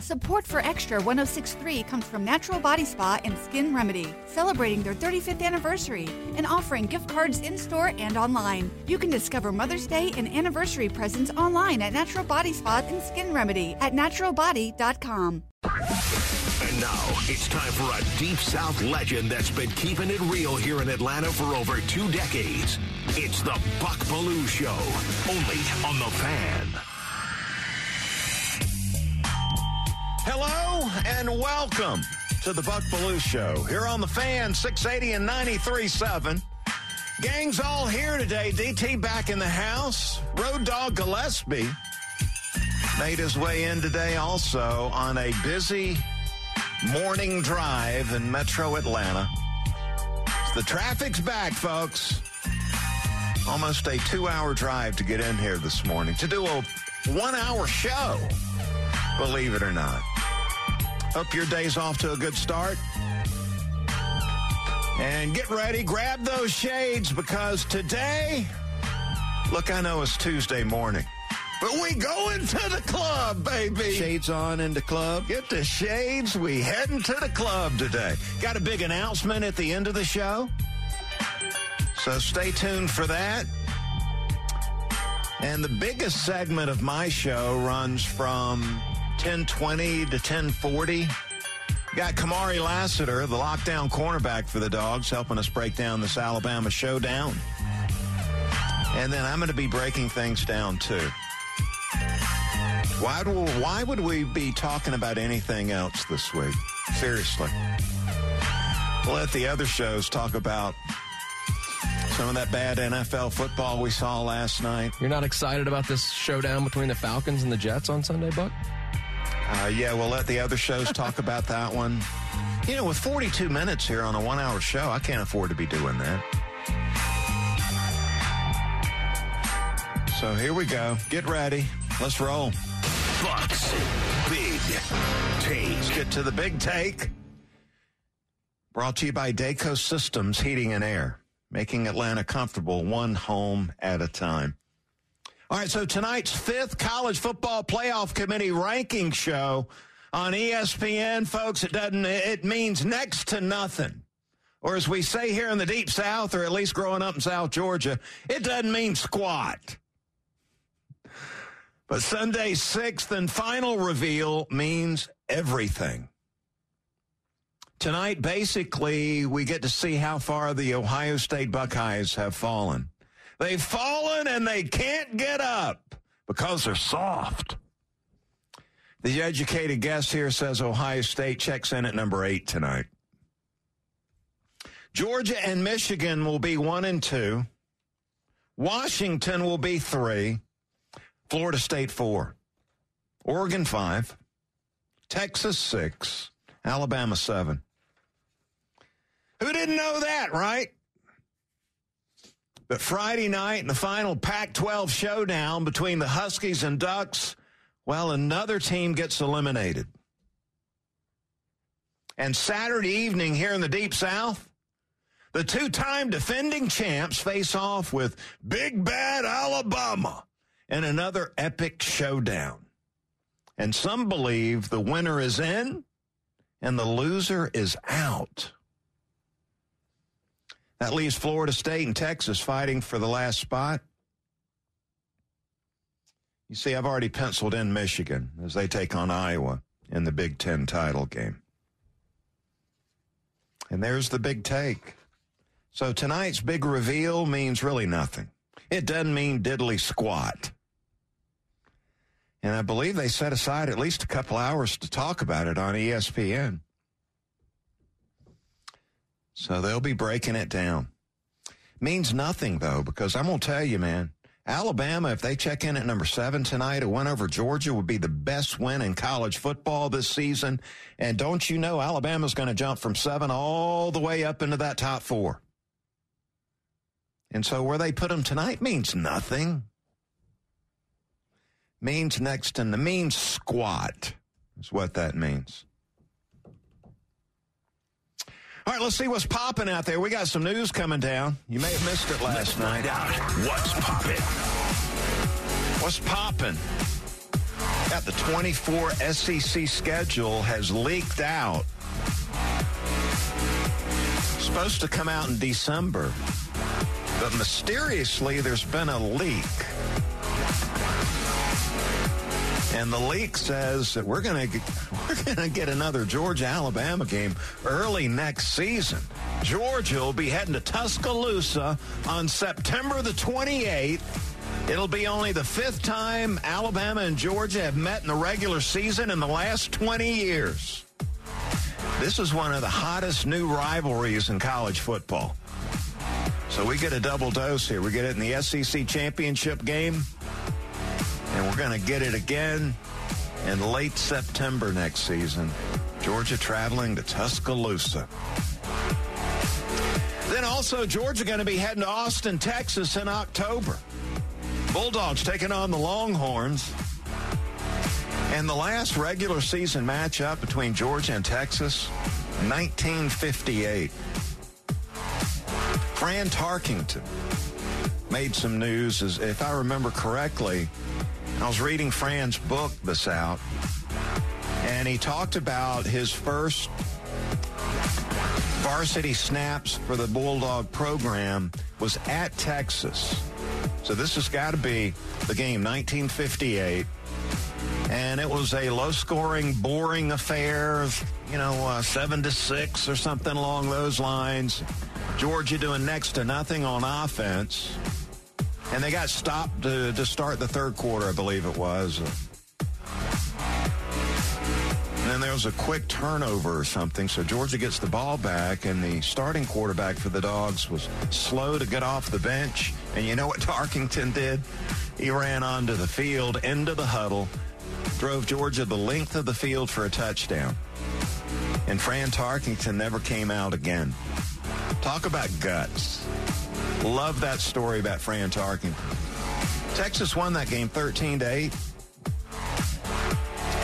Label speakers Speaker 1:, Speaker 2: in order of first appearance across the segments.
Speaker 1: Support for Extra 1063 comes from Natural Body Spa and Skin Remedy, celebrating their 35th anniversary and offering gift cards in store and online. You can discover Mother's Day and anniversary presents online at Natural Body Spa and Skin Remedy at naturalbody.com.
Speaker 2: And now it's time for a Deep South legend that's been keeping it real here in Atlanta for over two decades. It's the Buck Belue Show, only on the Fan.
Speaker 3: Hello and welcome to the Buck Belue Show here on the Fan 680 and 93.7. Gang's all here today. DT back in the house. Road Dog Gillespie made his way in today also on a busy morning drive in metro Atlanta. The traffic's back, folks. Almost a two hour drive to get in here this morning to do a one hour show, believe it or not. Hope your day's off to a good start. And get ready, grab those shades because today, look, I know it's Tuesday morning. But we going to the club, baby. Shades on into club. Get the shades. We heading to the club today. Got a big announcement at the end of the show. So stay tuned for that. And the biggest segment of my show runs from 1020 to 1040. Got Kamari Lassiter, the lockdown cornerback for the Dogs, helping us break down this Alabama showdown. And then I'm going to be breaking things down too. Why, do, why would we be talking about anything else this week? Seriously. Let the other shows talk about some of that bad NFL football we saw last night.
Speaker 4: You're not excited about this showdown between the Falcons and the Jets on Sunday, Buck?
Speaker 3: Uh, yeah, we'll let the other shows talk about that one. You know, with 42 minutes here on a one hour show, I can't afford to be doing that. So here we go. Get ready. Let's roll.
Speaker 2: Bucks Big Take.
Speaker 3: Let's get to the big take. Brought to you by DayCo Systems Heating and Air, making Atlanta comfortable one home at a time. All right, so tonight's fifth college football playoff committee ranking show on ESPN, folks, it doesn't it means next to nothing. Or as we say here in the deep south, or at least growing up in South Georgia, it doesn't mean squat. But Sunday's sixth and final reveal means everything. Tonight, basically, we get to see how far the Ohio State Buckeyes have fallen. They've fallen and they can't get up because they're soft. The educated guest here says Ohio State checks in at number eight tonight. Georgia and Michigan will be one and two. Washington will be three. Florida State four. Oregon five. Texas six. Alabama seven. Who didn't know that, right? But Friday night in the final Pac 12 showdown between the Huskies and Ducks, well, another team gets eliminated. And Saturday evening here in the Deep South, the two time defending champs face off with Big Bad Alabama in another epic showdown. And some believe the winner is in and the loser is out. That leaves Florida State and Texas fighting for the last spot. You see, I've already penciled in Michigan as they take on Iowa in the Big Ten title game. And there's the big take. So tonight's big reveal means really nothing. It doesn't mean diddly squat. And I believe they set aside at least a couple hours to talk about it on ESPN. So they'll be breaking it down. Means nothing though, because I'm gonna tell you, man, Alabama, if they check in at number seven tonight, a win over Georgia would be the best win in college football this season. And don't you know Alabama's gonna jump from seven all the way up into that top four. And so where they put them tonight means nothing. Means next to the means squat is what that means. All right, let's see what's popping out there. We got some news coming down. You may have missed it last night.
Speaker 2: Out what's popping.
Speaker 3: What's popping? Got the 24 SEC schedule has leaked out. Supposed to come out in December, but mysteriously there's been a leak. And the leak says that we're going to we're going to get another Georgia Alabama game early next season. Georgia will be heading to Tuscaloosa on September the 28th. It'll be only the fifth time Alabama and Georgia have met in the regular season in the last 20 years. This is one of the hottest new rivalries in college football. So we get a double dose here. We get it in the SEC championship game, and we're going to get it again in late September next season. Georgia traveling to Tuscaloosa. Then also, Georgia going to be heading to Austin, Texas in October. Bulldogs taking on the Longhorns. And the last regular season matchup between Georgia and Texas, 1958. Fran Tarkenton made some news, as if I remember correctly. I was reading Fran's book this out, and he talked about his first varsity snaps for the Bulldog program was at Texas. So this has got to be the game 1958. And it was a low-scoring, boring affair of, you know, uh, 7 to 6 or something along those lines. Georgia doing next to nothing on offense. And they got stopped to, to start the third quarter, I believe it was. And then there was a quick turnover or something, so Georgia gets the ball back, and the starting quarterback for the Dogs was slow to get off the bench. And you know what Tarkenton did? He ran onto the field, into the huddle, drove Georgia the length of the field for a touchdown. And Fran Tarkenton never came out again. Talk about guts. Love that story about Fran Tarkenton. Texas won that game 13 to 8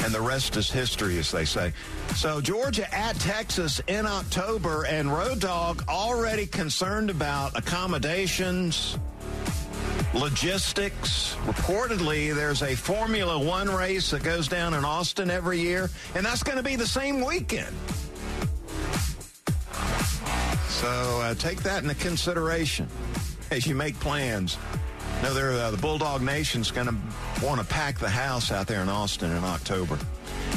Speaker 3: and the rest is history, as they say. So Georgia at Texas in October, and Road Dog already concerned about accommodations, logistics. Reportedly, there's a Formula One race that goes down in Austin every year, and that's going to be the same weekend. So uh, take that into consideration as you make plans. No, uh, the Bulldog Nation's going to want to pack the house out there in Austin in October.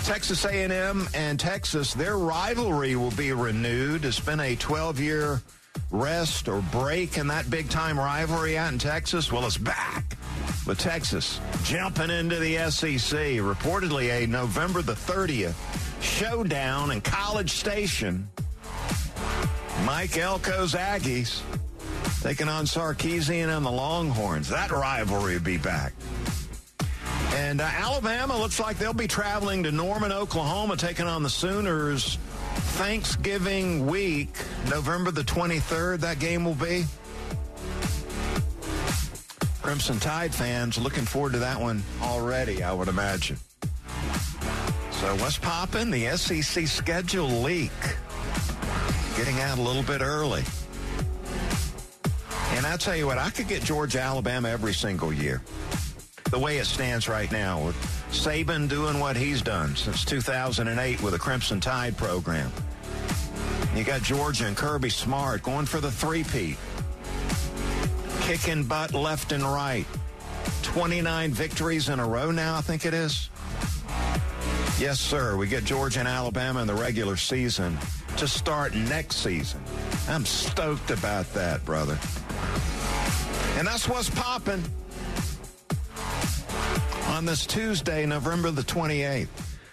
Speaker 3: Texas A&M and Texas, their rivalry will be renewed. It's been a 12-year rest or break in that big-time rivalry out in Texas. Well, it's back with Texas jumping into the SEC. Reportedly a November the 30th showdown in College Station. Mike Elko's Aggies taking on Sarkisian and the Longhorns. That rivalry will be back. And uh, Alabama looks like they'll be traveling to Norman, Oklahoma, taking on the Sooners Thanksgiving week, November the 23rd. That game will be. Crimson Tide fans looking forward to that one already, I would imagine. So what's popping? The SEC schedule leak. Getting out a little bit early. And I tell you what, I could get Georgia, Alabama every single year. The way it stands right now, with Saban doing what he's done since 2008 with the Crimson Tide program. You got Georgia and Kirby Smart going for the three-peat. Kicking butt left and right. 29 victories in a row now, I think it is. Yes, sir. We get Georgia and Alabama in the regular season to start next season. I'm stoked about that, brother. And that's what's popping on this Tuesday, November the 28th.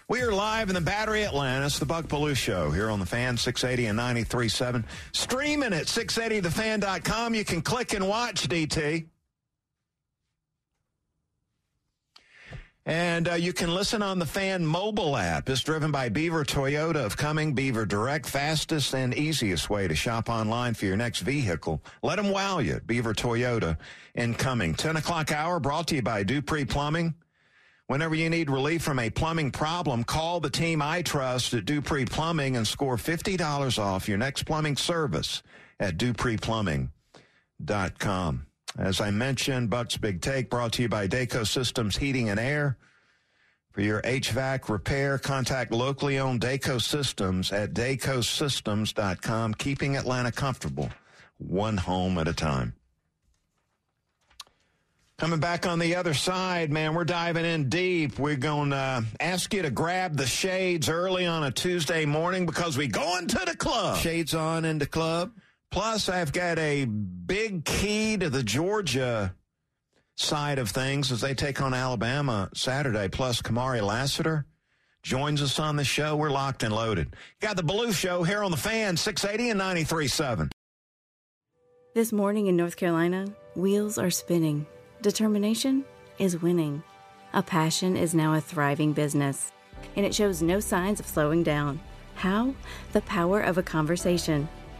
Speaker 3: We are live in the Battery Atlanta, the Buck Belue Show, here on the Fan 680 and 93.7. Streaming at 680thefan.com. You can click and watch, DT. And uh, you can listen on the Fan mobile app. It's driven by Beaver Toyota of Cumming. Beaver Direct, fastest and easiest way to shop online for your next vehicle. Let them wow you. Beaver Toyota in Cumming. 10 o'clock hour brought to you by Dupree Plumbing. Whenever you need relief from a plumbing problem, call the team I trust at Dupree Plumbing and score $50 off your next plumbing service at dupreeplumbing.com. As I mentioned, Buck's Big Take brought to you by DayCo Systems Heating and Air. For your HVAC repair, contact locally owned DayCo Systems at dacosystems.com, keeping Atlanta comfortable, one home at a time. Coming back on the other side, man, we're diving in deep. We're going to uh, ask you to grab the shades early on a Tuesday morning because we're going to the club. Shades on in the club. Plus, I've got a big key to the Georgia side of things as they take on Alabama Saturday. Plus, Kamari Lassiter joins us on the show. We're locked and loaded. Got the Belue Show here on the fan, 680 and 93.7.
Speaker 5: This morning in North Carolina, wheels are spinning Determination is winning. A passion is now a thriving business, and it shows no signs of slowing down. How? The power of a conversation,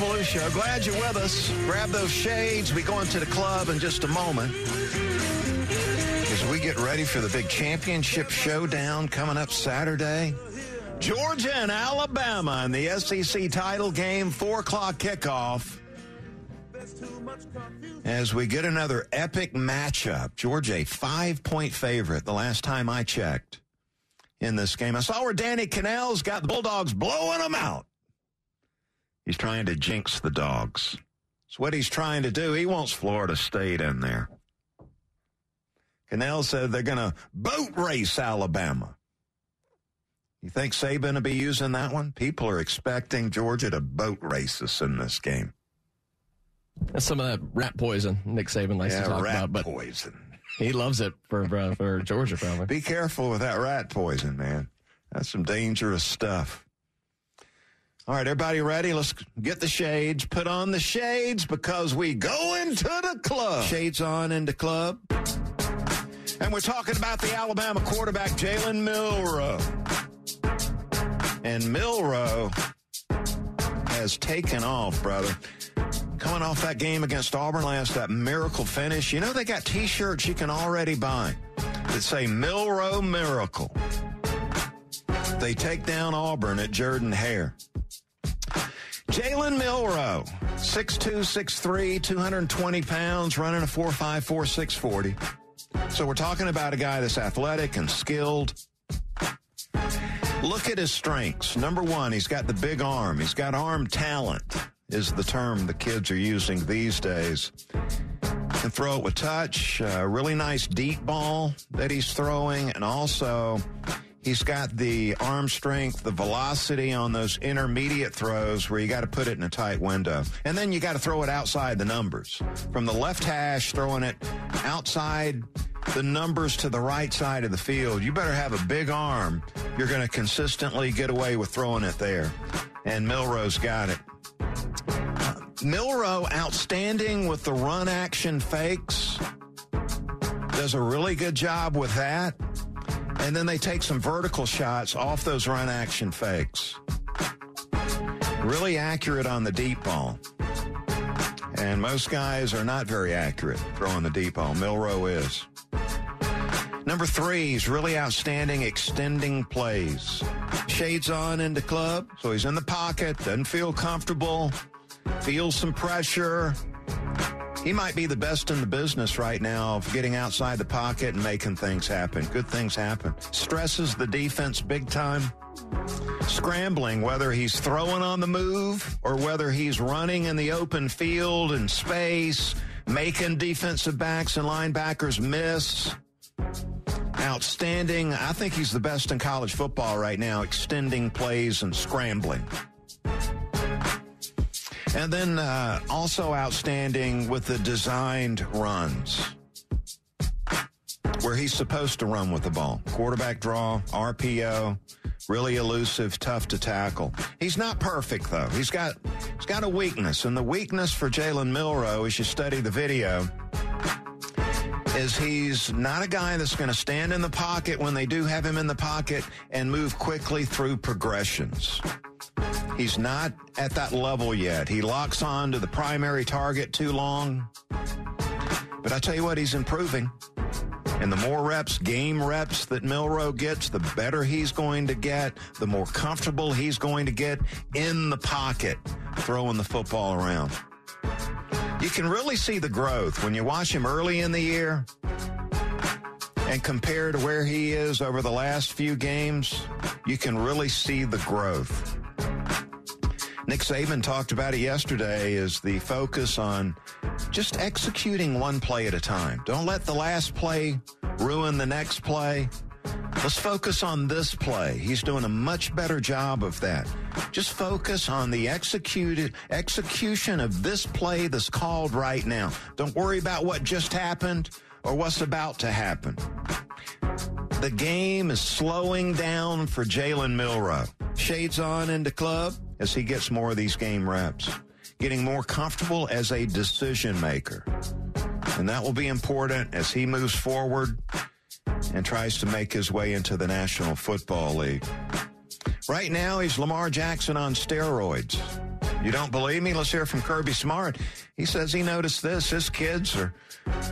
Speaker 3: Tuesday on the Buck Belue Show. Glad you're with us. Grab those shades. We go into the club in just a moment. As we get ready for the big championship showdown coming up Saturday. Georgia and Alabama in the SEC title game, 4 o'clock kickoff. As we get another epic matchup, Georgia a five point favorite the last time I checked in this game. I saw where Danny Kanell's got the Bulldogs blowing them out. He's trying to jinx the dogs. It's what he's trying to do. He wants Florida State in there. Kanell said they're going to boat race Alabama. You think Saban will be using that one? People are expecting Georgia to boat race us in this game.
Speaker 4: That's some of that rat poison Nick Saban likes
Speaker 3: yeah,
Speaker 4: to talk about, but
Speaker 3: poison.
Speaker 4: he loves it for uh, for Georgia probably.
Speaker 3: Be careful with that rat poison, man. That's some dangerous stuff. All right, everybody ready? Let's get the shades. Put on the shades because we go into the club. Shades on into club. And we're talking about the Alabama quarterback, Jalen Milroe. And Milroe has taken off, brother. Coming off that game against Auburn last, that miracle finish. You know, they got t shirts you can already buy that say Milroe Miracle. They take down Auburn at Jordan Hare. Jalen Milroe, 6'2, 6'3, 220 pounds, running a 4'5, 4'6, 40. So we're talking about a guy that's athletic and skilled. Look at his strengths. Number one, he's got the big arm. He's got arm talent, is the term the kids are using these days. Can throw it with touch. A really nice deep ball that he's throwing, and also He's got the arm strength, the velocity on those intermediate throws where you got to put it in a tight window. And then you got to throw it outside the numbers. From the left hash, throwing it outside the numbers to the right side of the field. You better have a big arm. You're going to consistently get away with throwing it there. And Milroe's got it. Milroe, outstanding with the run action fakes. Does a really good job with that. And then they take some vertical shots off those run action fakes. Really accurate on the deep ball. And most guys are not very accurate throwing the deep ball. Milroe is. Number three, he's really outstanding extending plays. Shades on into club, so he's in the pocket, doesn't feel comfortable, feels some pressure, he might be the best in the business right now of getting outside the pocket and making things happen. Good things happen. Stresses the defense big time. Scrambling, whether he's throwing on the move or whether he's running in the open field and space, making defensive backs and linebackers miss. Outstanding. I think he's the best in college football right now, extending plays and scrambling. And then uh, also outstanding with the designed runs. where he's supposed to run with the ball. Quarterback draw, RPO, really elusive, tough to tackle. He's not perfect though. He's got he's got a weakness, and the weakness for Jalen Milroe, as you study the video, is he's not a guy that's going to stand in the pocket when they do have him in the pocket and move quickly through progressions. He's not at that level yet. He locks on to the primary target too long. But I tell you what, he's improving. And the more reps, game reps that Milroe gets, the better he's going to get, the more comfortable he's going to get in the pocket, throwing the football around. You can really see the growth when you watch him early in the year and compare to where he is over the last few games. You can really see the growth. Nick Saban talked about it yesterday is the focus on just executing one play at a time. Don't let the last play ruin the next play. Let's focus on this play. He's doing a much better job of that. Just focus on the executed execution of this play that's called right now. Don't worry about what just happened or what's about to happen. The game is slowing down for Jalen Milroe. Shades on into club as he gets more of these game reps, getting more comfortable as a decision maker. And that will be important as he moves forward and tries to make his way into the National Football League. Right now, he's Lamar Jackson on steroids. You don't believe me? Let's hear from Kirby Smart. He says he noticed this. His kids are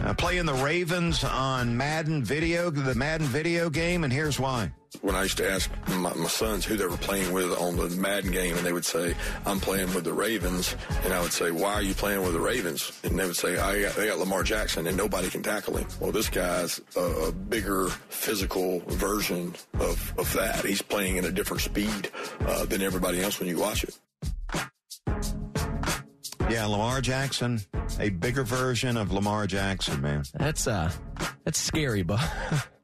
Speaker 3: uh, playing the Ravens on Madden video, the Madden video game, and here's why.
Speaker 6: When I used to ask my, my, sons who they were playing with on the Madden game, and they would say, "I'm playing with the Ravens," and I would say, "Why are you playing with the Ravens?" And they would say, "I got, they got Lamar Jackson, and nobody can tackle him." Well, this guy's a, a bigger physical version of, of that. He's playing at a different speed uh, than everybody else when you watch it.
Speaker 3: Yeah, Lamar Jackson, a bigger version of Lamar Jackson, man.
Speaker 4: That's uh, that's scary, but.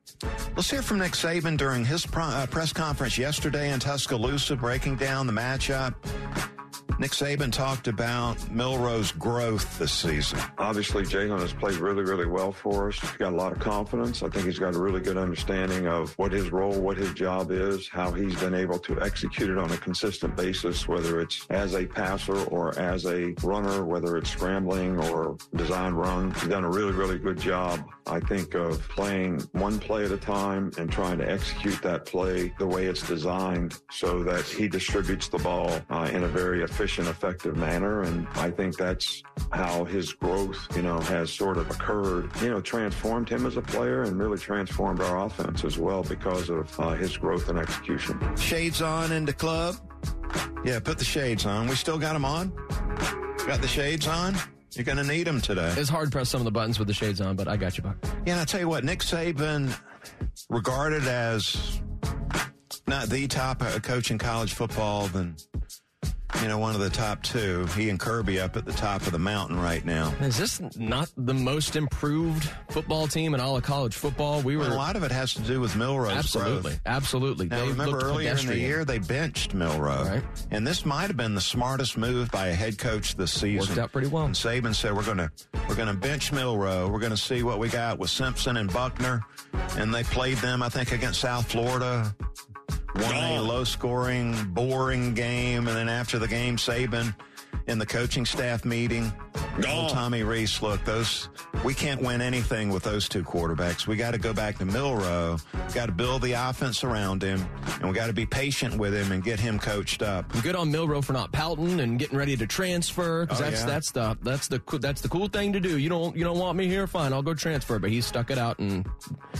Speaker 3: Let's hear from Nick Saban during his uh, press conference yesterday in Tuscaloosa, breaking down the matchup. Nick Saban talked about Milroe's growth this season.
Speaker 7: Obviously, Jalen has played really, really well for us. He's got a lot of confidence. I think he's got a really good understanding of what his role, what his job is, how he's been able to execute it on a consistent basis, whether it's as a passer or as a runner, whether it's scrambling or design run. He's done a really, really good job, I think, of playing one play at a time and trying to execute that play the way it's designed so that he distributes the ball uh, in a very efficient efficient, effective manner. And I think that's how his growth, you know, has sort of occurred, you know, transformed him as a player and really transformed our offense as well because of uh, his growth and execution.
Speaker 3: Shades on into club. Yeah, put the shades on. We still got them on. Got the shades on. You're going to need them today.
Speaker 4: It's hard to press some of the buttons with the shades on, but I got you, Buck.
Speaker 3: Yeah, and I tell you what, Nick Saban, regarded as not the top coach in college football, then you know, one of the top two. He and Kirby up at the top of the mountain right now.
Speaker 4: Is this not the most improved football team in all of college football? We were
Speaker 3: well, a lot of it has to do with Milroe's
Speaker 4: absolutely,
Speaker 3: growth.
Speaker 4: absolutely.
Speaker 3: Now, remember earlier pedestrian. in the year they benched Milroe,
Speaker 4: right.
Speaker 3: and this might have been the smartest move by a head coach this season.
Speaker 4: Worked out pretty well.
Speaker 3: And Saban said, "We're going to we're going to bench Milroe. We're going to see what we got with Simpson and Buckner." And they played them, I think, against South Florida won a low scoring, boring game. And then after the game, Saban in the coaching staff meeting Old Tommy Rees, look, those we can't win anything with those two quarterbacks. We got to go back to Milroe. Got to build the offense around him, and we got to be patient with him and get him coached up.
Speaker 4: Good on Milroe for not pouting and getting ready to transfer. Because oh, that's yeah. that's the that's the that's the cool thing to do. You don't you don't want me here? Fine, I'll go transfer. But he stuck it out and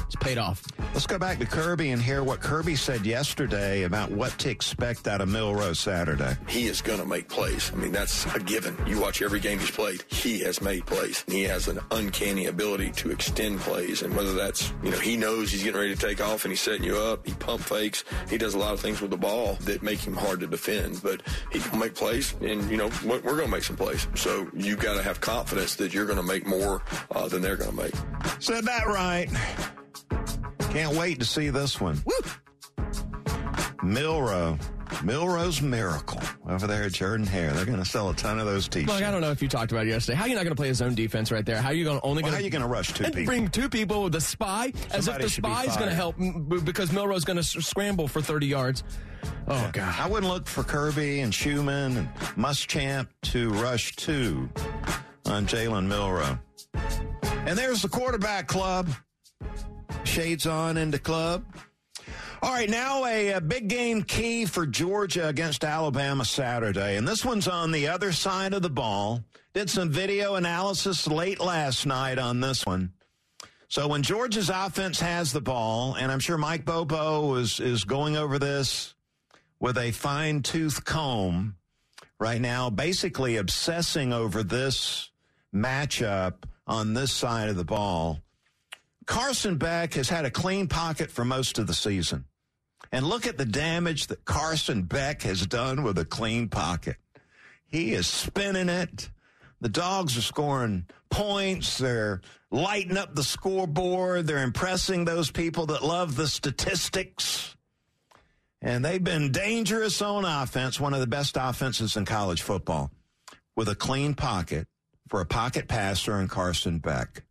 Speaker 4: it's paid off.
Speaker 3: Let's go back to Kirby and hear what Kirby said yesterday about what to expect out of Milroe Saturday.
Speaker 6: He is going to make plays. I mean, that's a given. You watch every game he's played he has made plays. He has an uncanny ability to extend plays, and whether that's you know he knows he's getting ready to take off and he's setting you up. He pump fakes. He does a lot of things with the ball that make him hard to defend. But he can make plays, and you know we're going to make some plays. So you got to have confidence that you're going to make more uh, than they're going to make.
Speaker 3: Said that right. Can't wait to see this one. Woo! Milroe Milroe's Miracle over there at Jordan Hare. They're going to sell a ton of those t-shirts.
Speaker 4: Look, I don't know if you talked about it yesterday. How are you not going to play a zone defense right there? How are you going to only
Speaker 3: well,
Speaker 4: gonna,
Speaker 3: how are you going to rush two
Speaker 4: and
Speaker 3: people?
Speaker 4: Bring two people with the spy as if the spy is going to help because Milroe's going to scramble for 30 yards. Oh God!
Speaker 3: I wouldn't look for Kirby and Schumann and Muschamp to rush two on Jalen Milroe. And there's the quarterback club. Shades on into club. All right, now a, a, big game key for Georgia against Alabama Saturday. And this one's on the other side of the ball. Did some video analysis late last night on this one. So when Georgia's offense has the ball, and I'm sure Mike Bobo is, is going over this with a fine tooth comb right now, basically obsessing over this matchup on this side of the ball. Carson Beck has had a clean pocket for most of the season. And look at the damage that Carson Beck has done with a clean pocket. He is spinning it. The dogs are scoring points. They're lighting up the scoreboard. They're impressing those people that love the statistics. And they've been dangerous on offense, one of the best offenses in college football, with a clean pocket for a pocket passer in Carson Beck.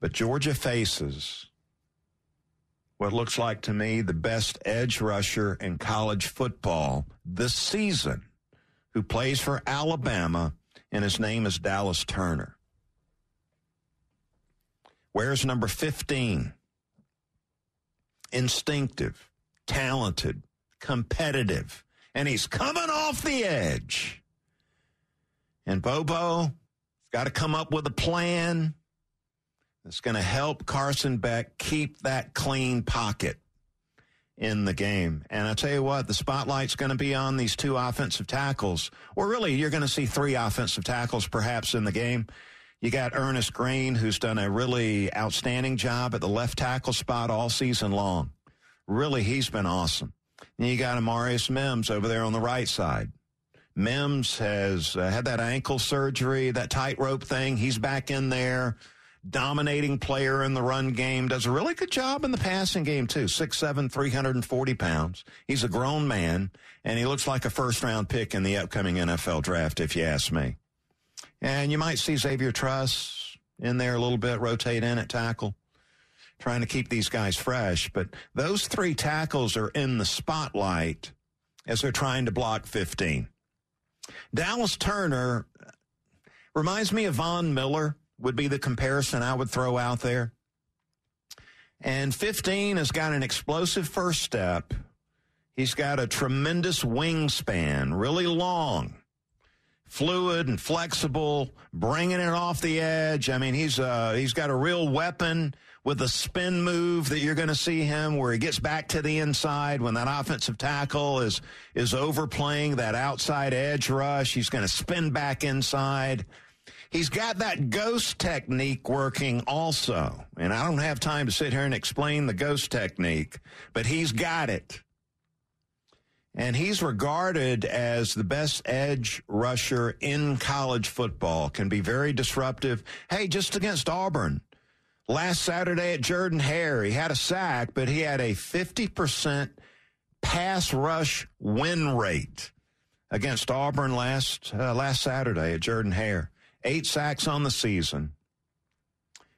Speaker 3: But Georgia faces what looks like to me the best edge rusher in college football this season, who plays for Alabama, and his name is Dallas Turner. Where's number 15? Instinctive, talented, competitive, and he's coming off the edge. And Bobo got to come up with a plan that's going to help Carson Beck keep that clean pocket in the game. And I tell you what, the spotlight's going to be on these two offensive tackles. Or really, you're going to see three offensive tackles perhaps in the game. You got Earnest Greene, who's done a really outstanding job at the left tackle spot all season long. Really, he's been awesome. And you got Amarius Mims over there on the right side. Mims has uh, had that ankle surgery, that tightrope thing. He's back in there dominating player in the run game, does a really good job in the passing game, too. 6'7, 340 pounds. He's a grown man, and he looks like a first round pick in the upcoming NFL draft, if you ask me. And you might see Xavier Truss in there a little bit, rotate in at tackle, trying to keep these guys fresh. But those three tackles are in the spotlight as they're trying to block 15. Dallas Turner uh, reminds me of Von Miller would be the comparison I would throw out there. And 15 has got an explosive first step. He's got a tremendous wingspan, really long, fluid and flexible, bringing it off the edge. I mean, he's uh, he's got a real weapon with a spin move that you're going to see him where he gets back to the inside when that offensive tackle is is overplaying that outside edge rush. He's going to spin back inside. He's got that ghost technique working also. And I don't have time to sit here and explain the ghost technique, but he's got it. And he's regarded as the best edge rusher in college football, can be very disruptive. Hey, just against Auburn. Last Saturday at Jordan Hare, he had a sack, but he had a 50% pass rush win rate against Auburn last uh, last Saturday at Jordan Hare eight sacks on the season.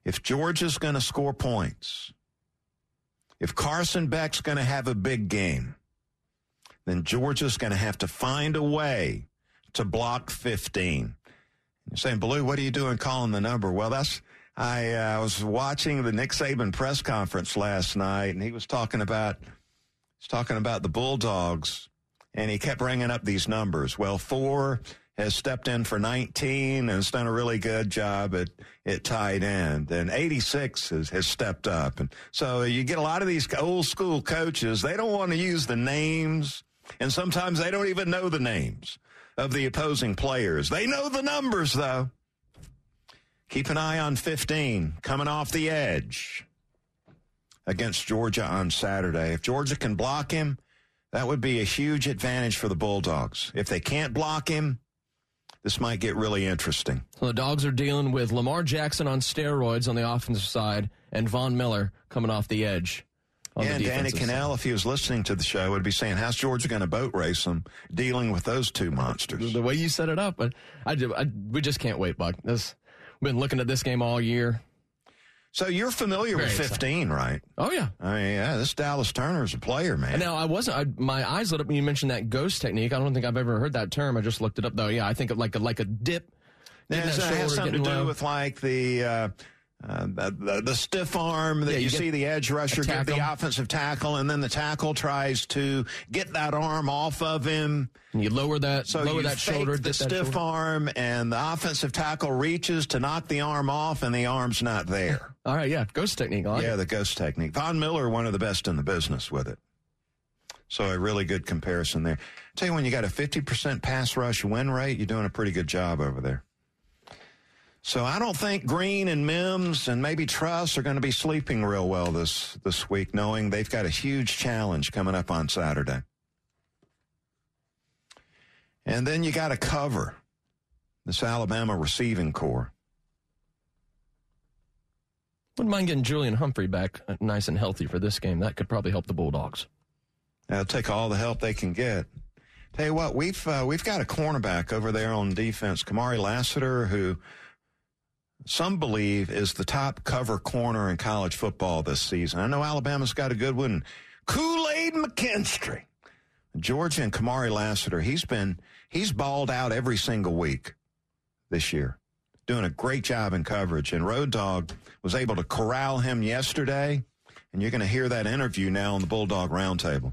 Speaker 3: If Georgia's going to score points, if Carson Beck's going to have a big game, then Georgia's going to have to find a way to block 15. You're saying, Belue, what are you doing calling the number? Well, that's, I uh, was watching the Nick Saban press conference last night, and he was talking about, he's talking about the Bulldogs, and he kept bringing up these numbers. Well, four has stepped in for 19 and has done a really good job at, at tight end. And 86 has, has stepped up. And so you get a lot of these old school coaches, they don't want to use the names. And sometimes they don't even know the names of the opposing players. They know the numbers, though. Keep an eye on 15 coming off the edge against Georgia on Saturday. If Georgia can block him, that would be a huge advantage for the Bulldogs. If they can't block him, this might get really interesting.
Speaker 4: So the Dogs are dealing with Lamar Jackson on steroids on the offensive side and Von Miller coming off the edge.
Speaker 3: and Danny Kanell, if he was listening to the show, would be saying, "How's Georgia going to boat race them, dealing with those two monsters?"
Speaker 4: The way you set it up, but I, I, we just can't wait, Buck. This, we've been looking at this game all year.
Speaker 3: So you're familiar Very with 15, exciting. right?
Speaker 4: Oh yeah.
Speaker 3: I mean, yeah, this Dallas Turner is a player, man.
Speaker 4: Now I wasn't. I, my eyes lit up when you mentioned that ghost technique. I don't think I've ever heard that term. I just looked it up though. Yeah, I think of like a like a dip.
Speaker 3: Yeah, it has something to do low. with like the. Uh, uh, the, the, stiff arm that yeah, you, you see the edge rusher get the offensive tackle, and then the tackle tries to get that arm off of him.
Speaker 4: And you lower that,
Speaker 3: so
Speaker 4: lower that shoulder,
Speaker 3: the stiff
Speaker 4: shoulder.
Speaker 3: arm, and the offensive tackle reaches to knock the arm off, and the arm's not there.
Speaker 4: All right, yeah, ghost technique. Like
Speaker 3: yeah, it. the ghost technique. Von Miller, one of the best in the business with it. So a really good comparison there. tell you when you got a 50% pass rush win rate, you're doing a pretty good job over there. So I don't think Greene and Mims and maybe Truss are going to be sleeping real well this this week, knowing they've got a huge challenge coming up on Saturday. And then you got to cover this Alabama receiving corps.
Speaker 4: Wouldn't mind getting Julian Humphrey back uh, nice and healthy for this game. That could probably help the Bulldogs.
Speaker 3: They'll take all the help they can get. Tell you what, we've uh, we've got a cornerback over there on defense, Kamari Lassiter, who some believe is the top cover corner in college football this season. I know Alabama's got a good one. Kool-Aid McKinstry. Georgia and Kamari Lassiter, he's been, he's balled out every single week this year. Doing a great job in coverage. And Road Dog was able to corral him yesterday. And you're going to hear that interview now on the Bulldog Roundtable.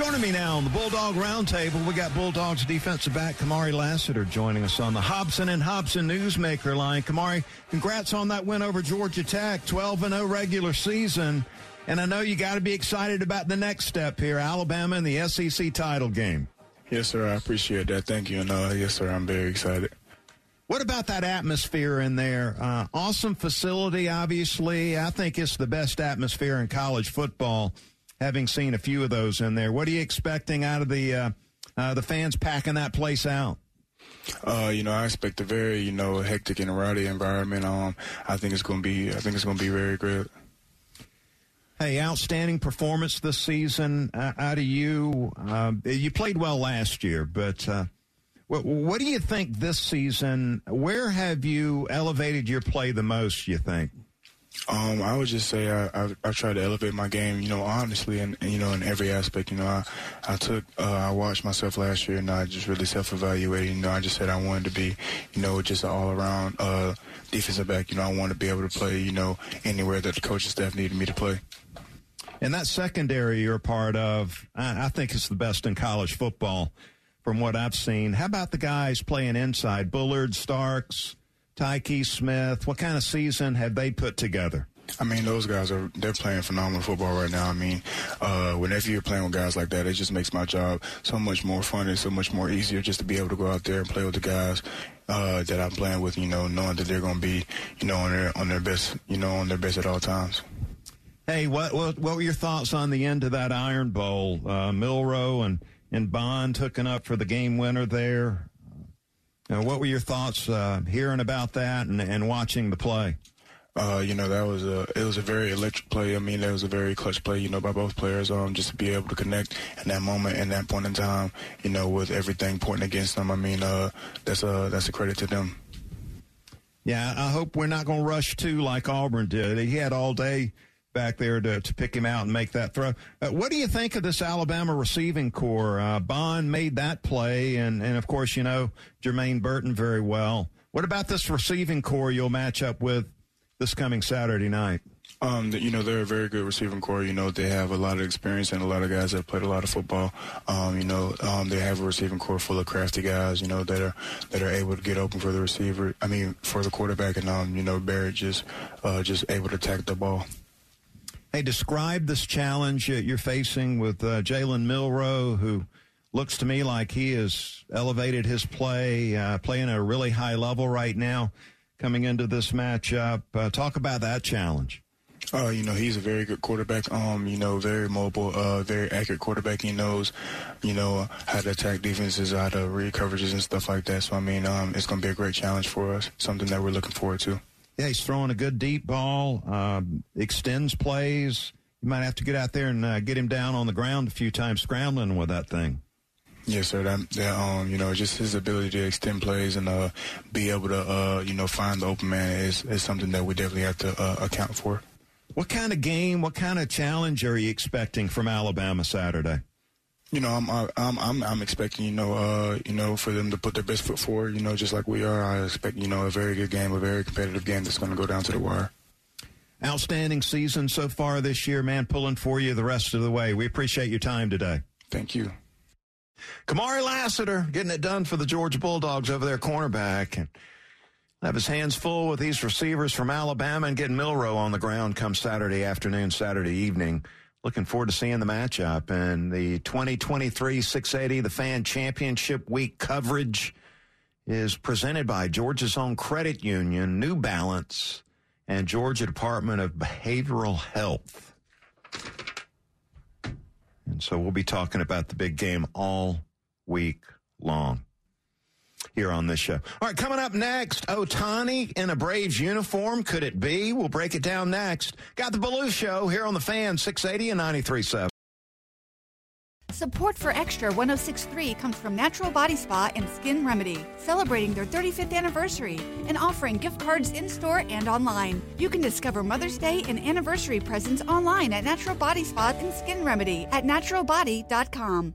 Speaker 3: Joining me now on the Bulldog Roundtable, we got Bulldogs defensive back Kamari Lassiter joining us on the Hobson and Hobson Newsmaker line. Kamari, congrats on that win over Georgia Tech, 12 and 0 regular season. And I know you got to be excited about the next step here, Alabama and the SEC title game.
Speaker 8: Yes, sir. I appreciate that. Thank you. And uh, yes, sir, I'm very excited.
Speaker 3: What about that atmosphere in there? Uh, awesome facility, obviously. I think it's the best atmosphere in college football having seen a few of those in there. What are you expecting out of the uh, uh, the fans packing that place out?
Speaker 8: Uh, you know, I expect a very, you know, hectic and rowdy environment. Um, I think it's going to be, I think it's going to be very great.
Speaker 3: Hey, outstanding performance this season uh, out of you. Uh, you played well last year, but uh, what, what do you think this season? Where have you elevated your play the most? You think?
Speaker 8: Um, I would just say I, I, I try to elevate my game, you know, honestly, and, and you know, in every aspect. You know, I, I took, uh, I watched myself last year, and I just really self-evaluated. You know, I just said I wanted to be, you know, just an all-around uh, defensive back. You know, I wanted to be able to play, you know, anywhere that the coaching staff needed me to play.
Speaker 3: And that secondary you're part of, I, I think it's the best in college football, from what I've seen. How about the guys playing inside? Bullard, Starks. Tykee Smith. What kind of season have they put together?
Speaker 8: I mean, those guys are they're playing phenomenal football right now. I mean, uh, whenever you're playing with guys like that, it just makes my job so much more fun and so much more easier just to be able to go out there and play with the guys uh, that I'm playing with. You know, knowing that they're going to be, you know, on their on their best, you know, on their best at all times.
Speaker 3: Hey, what what, what were your thoughts on the end of that Iron Bowl? Uh, Milroe and and Bond hooking up for the game winner there. Uh, what were your thoughts uh, hearing about that and, and watching the play?
Speaker 8: Uh, you know, that was a it was a very electric play. I mean, that was a very clutch play, you know, by both players. Um, just to be able to connect in that moment, in that point in time, you know, with everything pointing against them. I mean, uh, that's a that's a credit to them.
Speaker 3: Yeah, I hope we're not going to rush two like Auburn did. He had all day back there to, to pick him out and make that throw. Uh, what do you think of this Alabama receiving corps? Uh, Bond made that play, and, and of course, you know Jermaine Burton very well. What about this receiving corps you'll match up with this coming Saturday night?
Speaker 8: Um, you know, they're a very good receiving corps. You know, they have a lot of experience and a lot of guys that have played a lot of football. Um, you know, um, they have a receiving corps full of crafty guys. You know, that are that are able to get open for the receiver. I mean, for the quarterback, and um, you know, Barrett just uh, just able to tack the ball.
Speaker 3: Hey, describe this challenge you're facing with uh, Jalen Milroe, who looks to me like he has elevated his play, uh, playing at a really high level right now coming into this matchup. Uh, talk about that challenge.
Speaker 8: Uh, you know, he's a very good quarterback. Um, you know, very mobile, uh, very accurate quarterback. He knows, you know, how to attack defenses, how to read coverages and stuff like that. So, I mean, um, it's going to be a great challenge for us, something that we're looking forward to.
Speaker 3: Yeah, he's throwing a good deep ball, um, extends plays. You might have to get out there and uh, get him down on the ground a few times scrambling with that thing.
Speaker 8: Yes, sir. That, that um, you know, just his ability to extend plays and uh, be able to, uh, you know, find the open man is, is something that we definitely have to uh, account for.
Speaker 3: What kind of game, what kind of challenge are you expecting from Alabama Saturday?
Speaker 8: You know, I'm I'm I'm I'm expecting you know uh you know for them to put their best foot forward. You know, just like we are. I expect you know a very good game, a very competitive game that's going to go down to the wire.
Speaker 3: Outstanding season so far this year, man. Pulling for you the rest of the way. We appreciate your time today.
Speaker 8: Thank you.
Speaker 3: Kamari Lassiter getting it done for the Georgia Bulldogs over there, cornerback. And have his hands full with these receivers from Alabama and getting Milroe on the ground come Saturday afternoon, Saturday evening. Looking forward to seeing the matchup and the 2023 680, the Fan Championship Week coverage is presented by Georgia's own credit union, New Balance, and Georgia Department of Behavioral Health. And so we'll be talking about the big game all week long here on this show. All right, coming up next, Ohtani in a Braves uniform. Could it be? We'll break it down next. Got the Belue Show here on the fan, 680 and 93.7.
Speaker 1: Support for Extra 1063 comes from Natural Body Spa and Skin Remedy, celebrating their 35th anniversary and offering gift cards in store and online. You can discover Mother's Day and anniversary presents online at Natural Body Spa and Skin Remedy at naturalbody.com.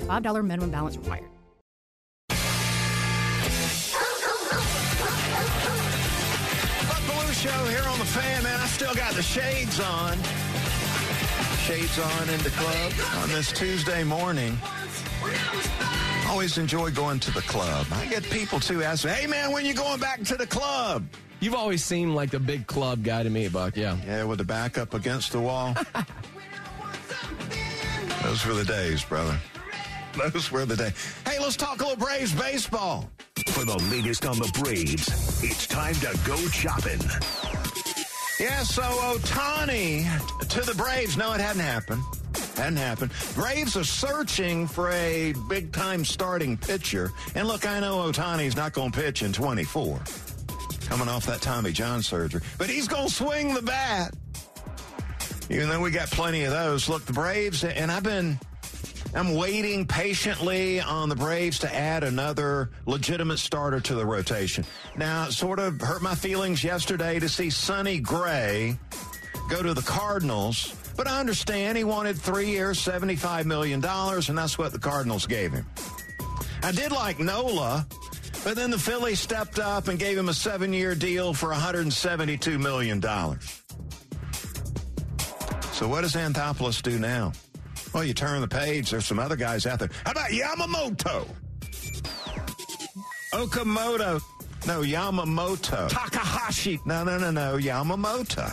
Speaker 9: a $5 minimum balance required.
Speaker 3: Buck Belue Show here on the fan, man. I still got the shades on. Shades on in the club on this Tuesday morning. Always enjoy going to the club. I get people too ask me, hey man, when you going back to the club?
Speaker 4: You've always seemed like the big club guy to me, Buck. Yeah.
Speaker 3: Yeah, with the back up against the wall. Those were the days, brother. Those were the days. Hey, let's talk a little Braves baseball.
Speaker 2: For the latest on the Braves, it's time to go shopping.
Speaker 3: Yeah, so Ohtani to the Braves. No, it hadn't happened. Hadn't happened. Braves are searching for a big time starting pitcher. And look, I know Ohtani's not going to pitch in 24, coming off that Tommy John surgery, but he's going to swing the bat. Even though we got plenty of those. Look, the Braves, and I've been. I'm waiting patiently on the Braves to add another legitimate starter to the rotation. Now, it sort of hurt my feelings yesterday to see Sonny Gray go to the Cardinals, but I understand he wanted three years, $75 million, and that's what the Cardinals gave him. I did like Nola, but then the Phillies stepped up and gave him a seven year deal for $172 million. So, what does Anthopoulos do now? Well, you turn the page, there's some other guys out there. How about Yamamoto? Okamoto. No, Yamamoto. Takahashi. No, no, no, no. Yamamoto.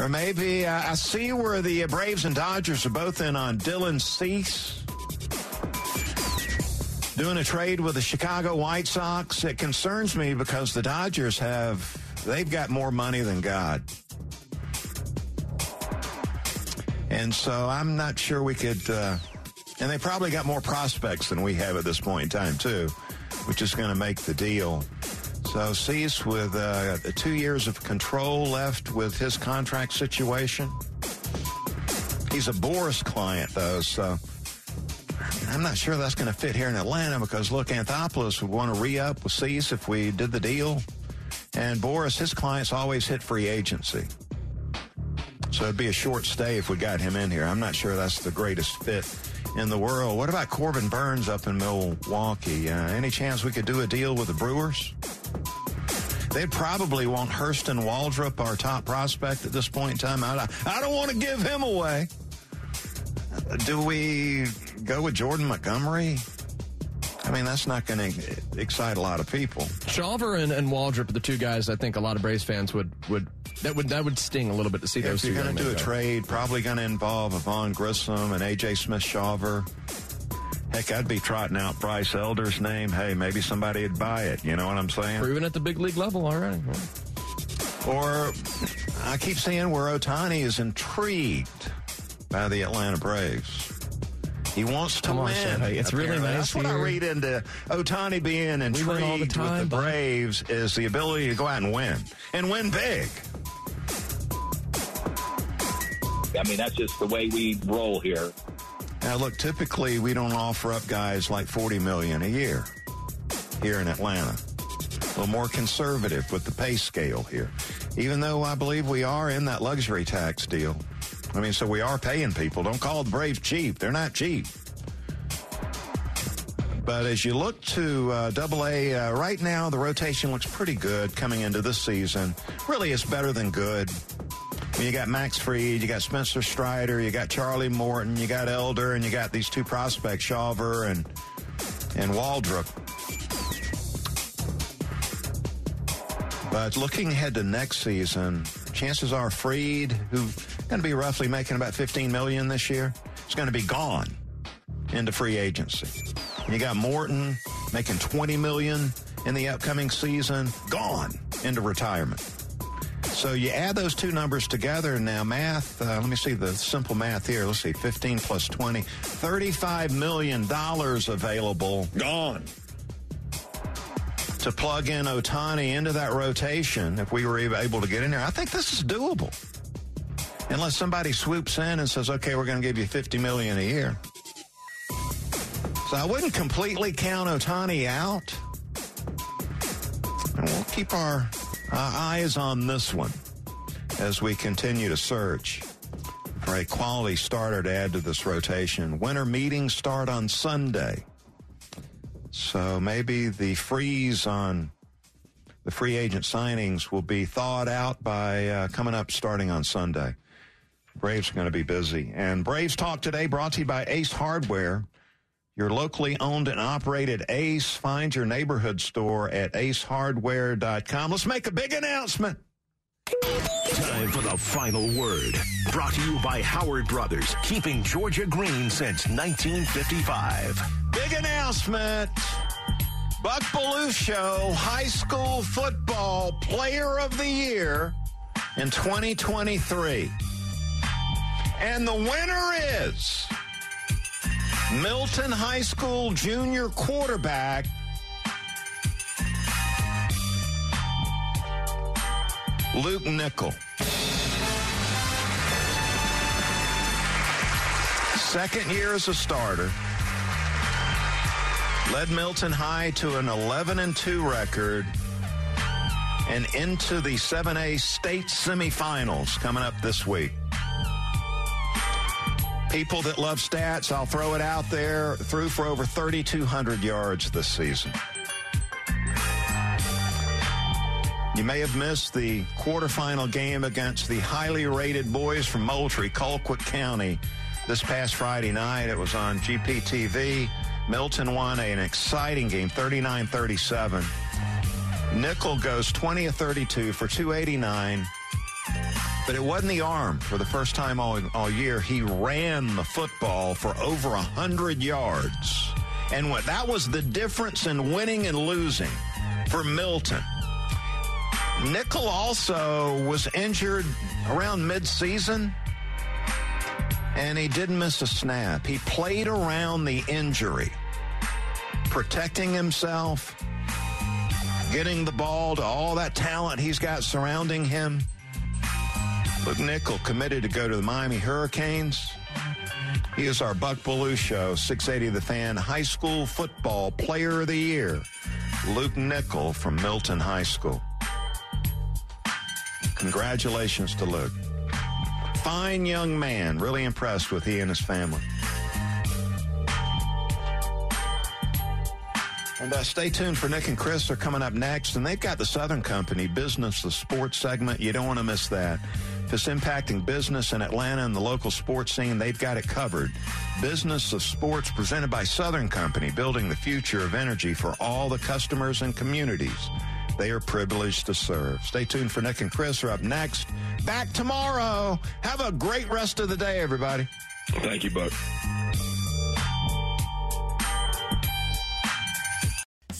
Speaker 3: Or maybe uh, I see where the Braves and Dodgers are both in on Dylan Cease. Doing a trade with the Chicago White Sox. It concerns me because the Dodgers have, they've got more money than God. And so I'm not sure we could, uh, and they probably got more prospects than we have at this point in time, too, which is going to make the deal. So Cease with uh, two years of control left with his contract situation. He's a Boris client, though, so I'm not sure that's going to fit here in Atlanta because, look, Anthopoulos would want to re-up with Cease if we did the deal. And Boris, his clients always hit free agency. So it'd be a short stay if we got him in here. I'm not sure that's the greatest fit in the world. What about Corbin Burnes up in Milwaukee? Uh, any chance we could do a deal with the Brewers? They'd probably want Hurston Waldrep, our top prospect at this point in time. I, I don't want to give him away. Do we go with Jordan Montgomery? I mean, that's not going to excite a lot of people.
Speaker 4: Shawver and, and Waldrep are the two guys I think a lot of Braves fans would would that would that would sting a little bit to see
Speaker 3: yeah,
Speaker 4: those
Speaker 3: if
Speaker 4: two.
Speaker 3: You're going to do a trade, probably going to involve Vaughn Grissom and AJ Smith Shawver. Heck, I'd be trotting out Bryce Elder's name. Hey, maybe somebody would buy it. You know what I'm saying?
Speaker 4: Proven at the big league level already.
Speaker 3: Or I keep seeing where Ohtani is intrigued by the Atlanta Braves. He wants to
Speaker 4: Come on,
Speaker 3: win.
Speaker 4: Hey, it's really nice
Speaker 3: That's what I
Speaker 4: here.
Speaker 3: read into Ohtani being intrigued
Speaker 4: the time,
Speaker 3: with the. Braves is the ability to go out and win and win big.
Speaker 10: I mean, that's just the way we roll here.
Speaker 3: Now, look, typically we don't offer up guys like 40 million a year here in Atlanta. A little more conservative with the pay scale here. Even though I believe we are in that luxury tax deal. I mean, so we are paying people. Don't call the Braves cheap. They're not cheap. But as you look to uh, Double A, uh, right now the rotation looks pretty good coming into this season. Really, it's better than good. You got Max Fried, you got Spencer Strider, you got Charlie Morton, you got Elder, and you got these two prospects, Shawver and and Waldrep. But looking ahead to next season, chances are Fried, who's going to be roughly making about 15 million this year, is going to be gone into free agency. You got Morton making 20 million in the upcoming season, gone into retirement. So you add those two numbers together now, math, uh, let me see the simple math here. Let's see, 15 plus 20, $35 million available.
Speaker 6: Gone.
Speaker 3: To plug in Ohtani into that rotation, if we were able to get in there, I think this is doable. Unless somebody swoops in and says, okay, we're going to give you 50 million a year. So I wouldn't completely count Ohtani out. And we'll keep our uh, eyes on this one as we continue to search for a quality starter to add to this rotation. Winter meetings start on Sunday. So maybe the freeze on the free agent signings will be thawed out by uh, coming up starting on Sunday. Braves are going to be busy. And Braves Talk today brought to you by Ace Hardware. Your locally owned and operated Ace. Find your neighborhood store at acehardware.com. Let's make a big announcement.
Speaker 2: Time for the final word. Brought to you by Howard Brothers, keeping Georgia green since 1955.
Speaker 3: Big announcement. Buck Show High School Football Player of the Year in 2023. And the winner is Milton High School junior quarterback Luke Nickel. Second year as a starter. Led Milton High to an 11 and 2 record and into the 7A state semifinals coming up this week. People that love stats, I'll throw it out there, threw for over 3,200 yards this season. You may have missed the quarterfinal game against the highly rated boys from Moultrie, Colquitt County, this past Friday night. It was on GPTV. Milton won an exciting game, 39 37. Nickel goes 20 of 32 for 289. But it wasn't the arm for the first time all, all year. He ran the football for over 100 yards. And what that was the difference in winning and losing for Milton. Nickel also was injured around midseason, and he didn't miss a snap. He played around the injury, protecting himself, getting the ball to all that talent he's got surrounding him. Luke Nickel committed to go to the Miami Hurricanes. He is our Buck Belue Show, 680 The Fan High School Football Player of the Year. Luke Nickel from Milton High School. Congratulations to Luke. fine young man. Really impressed with he and his family. And uh, stay tuned for Nick and Chris. They're coming up next, and they've got the Southern Company Business, the sports segment. You don't want to miss that. It's impacting business in Atlanta and the local sports scene, they've got it covered. Business of Sports presented by Southern Company, building the future of energy for all the customers and communities they are privileged to serve. Stay tuned for Nick and Chris are up next. Back tomorrow. Have a great rest of the day, everybody.
Speaker 6: Thank you, Buck.